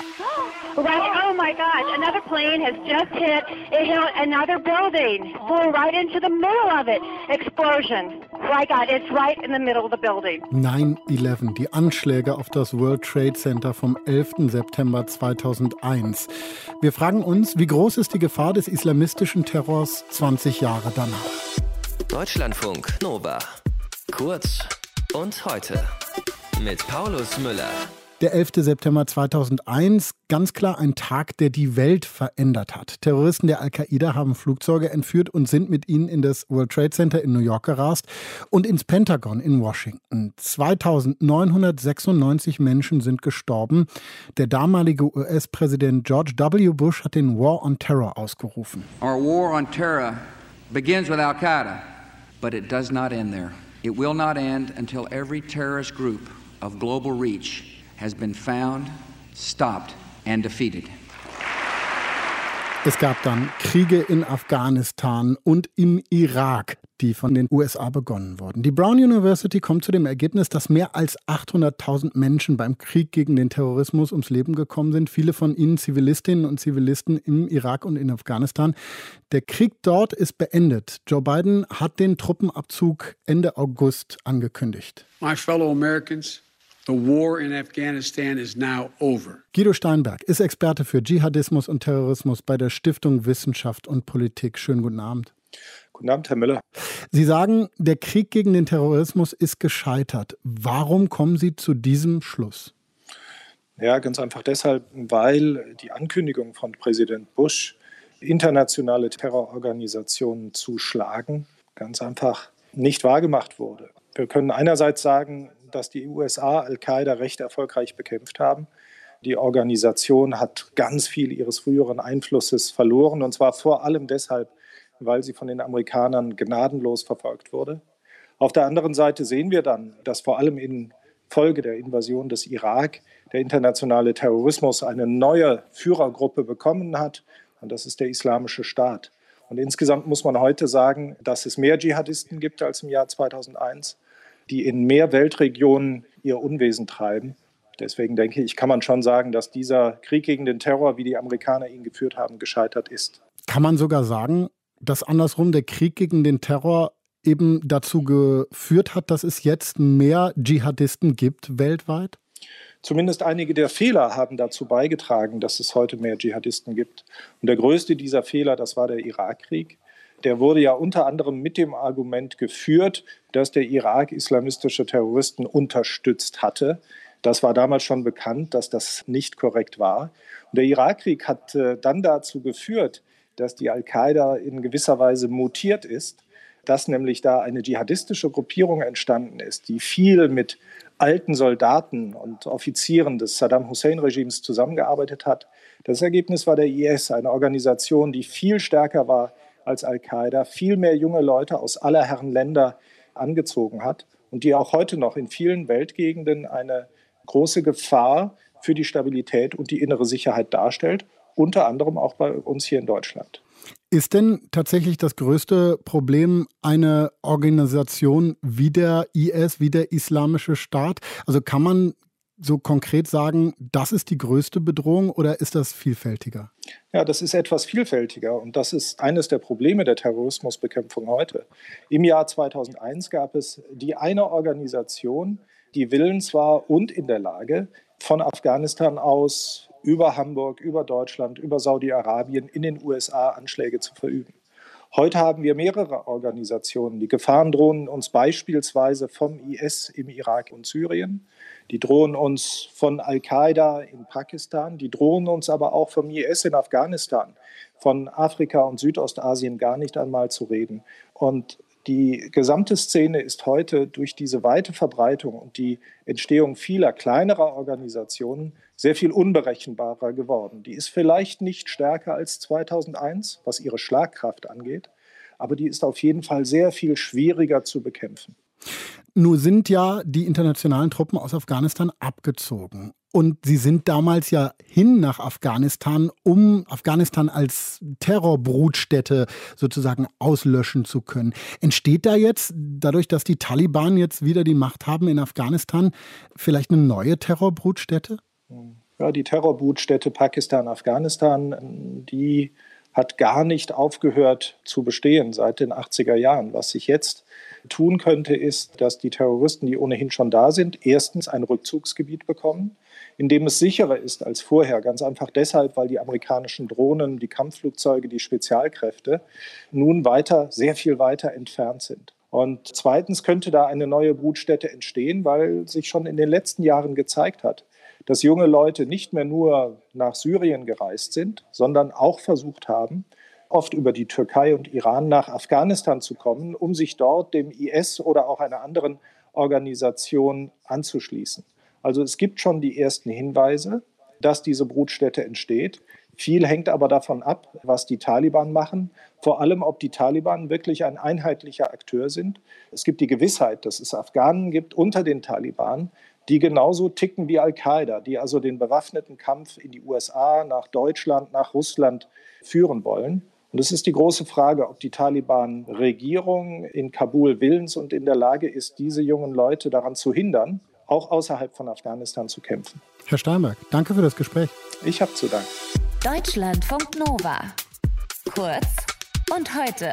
Right. Oh my gosh! Another plane has just hit. It hit another building. Flew right into the middle of it. Explosion. My God! It's right in the middle of the building. 9/11. Die Anschläge auf das World Trade Center vom 11. September 2001. Wir fragen uns, wie groß ist die Gefahr des islamistischen Terrors 20 Jahre danach? Deutschlandfunk Nova. Kurz und heute mit Paulus Müller. Der 11. September 2001, ganz klar ein Tag, der die Welt verändert hat. Terroristen der Al-Qaida haben Flugzeuge entführt und sind mit ihnen in das World Trade Center in New York gerast und ins Pentagon in Washington. 2996 Menschen sind gestorben. Der damalige US-Präsident George W. Bush hat den War on Terror ausgerufen. Our war on terror begins with Al-Qaida, but it does not end there. It will not end until every terrorist group of global reach has been found, stopped and defeated. Es gab dann Kriege in Afghanistan und im Irak, die von den USA begonnen wurden. Die Brown University kommt zu dem Ergebnis, dass mehr als 800.000 Menschen beim Krieg gegen den Terrorismus ums Leben gekommen sind. Viele von ihnen Zivilistinnen und Zivilisten im Irak und in Afghanistan. Der Krieg dort ist beendet. Joe Biden hat den Truppenabzug Ende August angekündigt. My fellow Americans, The war in Afghanistan is now over. Guido Steinberg ist Experte für Dschihadismus und Terrorismus bei der Stiftung Wissenschaft und Politik. Schönen guten Abend. Guten Abend, Herr Müller. Sie sagen, der Krieg gegen den Terrorismus ist gescheitert. Warum kommen Sie zu diesem Schluss? Ja, ganz einfach deshalb, weil die Ankündigung von Präsident Bush, internationale Terrororganisationen zu schlagen, ganz einfach nicht wahrgemacht wurde. Wir können einerseits sagen, dass die USA Al-Qaida recht erfolgreich bekämpft haben. Die Organisation hat ganz viel ihres früheren Einflusses verloren, und zwar vor allem deshalb, weil sie von den Amerikanern gnadenlos verfolgt wurde. Auf der anderen Seite sehen wir dann, dass vor allem in Folge der Invasion des Irak der internationale Terrorismus eine neue Führergruppe bekommen hat, und das ist der Islamische Staat. Und insgesamt muss man heute sagen, dass es mehr Dschihadisten gibt als im Jahr 2001 die in mehr Weltregionen ihr Unwesen treiben. Deswegen denke ich, kann man schon sagen, dass dieser Krieg gegen den Terror, wie die Amerikaner ihn geführt haben, gescheitert ist. Kann man sogar sagen, dass andersrum der Krieg gegen den Terror eben dazu geführt hat, dass es jetzt mehr Dschihadisten gibt weltweit? Zumindest einige der Fehler haben dazu beigetragen, dass es heute mehr Dschihadisten gibt. Und der größte dieser Fehler, das war der Irakkrieg der wurde ja unter anderem mit dem Argument geführt, dass der Irak islamistische Terroristen unterstützt hatte. Das war damals schon bekannt, dass das nicht korrekt war. Und der Irakkrieg hat äh, dann dazu geführt, dass die Al-Qaida in gewisser Weise mutiert ist, dass nämlich da eine dschihadistische Gruppierung entstanden ist, die viel mit alten Soldaten und Offizieren des Saddam Hussein-Regimes zusammengearbeitet hat. Das Ergebnis war der IS, eine Organisation, die viel stärker war als Al-Qaida viel mehr junge Leute aus aller Herren Länder angezogen hat und die auch heute noch in vielen Weltgegenden eine große Gefahr für die Stabilität und die innere Sicherheit darstellt, unter anderem auch bei uns hier in Deutschland. Ist denn tatsächlich das größte Problem eine Organisation wie der IS, wie der Islamische Staat? Also kann man so konkret sagen, das ist die größte Bedrohung oder ist das vielfältiger? Ja, das ist etwas vielfältiger und das ist eines der Probleme der Terrorismusbekämpfung heute. Im Jahr 2001 gab es die eine Organisation, die willens war und in der Lage, von Afghanistan aus über Hamburg, über Deutschland, über Saudi-Arabien in den USA Anschläge zu verüben. Heute haben wir mehrere Organisationen. Die Gefahren drohen uns beispielsweise vom IS im Irak und Syrien. Die drohen uns von Al-Qaida in Pakistan. Die drohen uns aber auch vom IS in Afghanistan. Von Afrika und Südostasien gar nicht einmal zu reden. Und die gesamte Szene ist heute durch diese weite Verbreitung und die Entstehung vieler kleinerer Organisationen sehr viel unberechenbarer geworden. Die ist vielleicht nicht stärker als 2001, was ihre Schlagkraft angeht, aber die ist auf jeden Fall sehr viel schwieriger zu bekämpfen. Nun sind ja die internationalen Truppen aus Afghanistan abgezogen. Und sie sind damals ja hin nach Afghanistan, um Afghanistan als Terrorbrutstätte sozusagen auslöschen zu können. Entsteht da jetzt, dadurch, dass die Taliban jetzt wieder die Macht haben in Afghanistan, vielleicht eine neue Terrorbrutstätte? Ja, die Terrorbrutstätte Pakistan, Afghanistan, die hat gar nicht aufgehört zu bestehen seit den 80er Jahren. Was sich jetzt tun könnte, ist, dass die Terroristen, die ohnehin schon da sind, erstens ein Rückzugsgebiet bekommen, in dem es sicherer ist als vorher. Ganz einfach deshalb, weil die amerikanischen Drohnen, die Kampfflugzeuge, die Spezialkräfte nun weiter, sehr viel weiter entfernt sind. Und zweitens könnte da eine neue Brutstätte entstehen, weil sich schon in den letzten Jahren gezeigt hat, dass junge Leute nicht mehr nur nach Syrien gereist sind, sondern auch versucht haben, oft über die Türkei und Iran nach Afghanistan zu kommen, um sich dort dem IS oder auch einer anderen Organisation anzuschließen. Also es gibt schon die ersten Hinweise, dass diese Brutstätte entsteht. Viel hängt aber davon ab, was die Taliban machen, vor allem ob die Taliban wirklich ein einheitlicher Akteur sind. Es gibt die Gewissheit, dass es Afghanen gibt unter den Taliban, die genauso ticken wie Al-Qaida, die also den bewaffneten Kampf in die USA, nach Deutschland, nach Russland führen wollen. Und es ist die große Frage, ob die Taliban-Regierung in Kabul willens und in der Lage ist, diese jungen Leute daran zu hindern, auch außerhalb von Afghanistan zu kämpfen. Herr Steinberg, danke für das Gespräch. Ich habe zu danken. Deutschlandfunk Nova. Kurz und heute.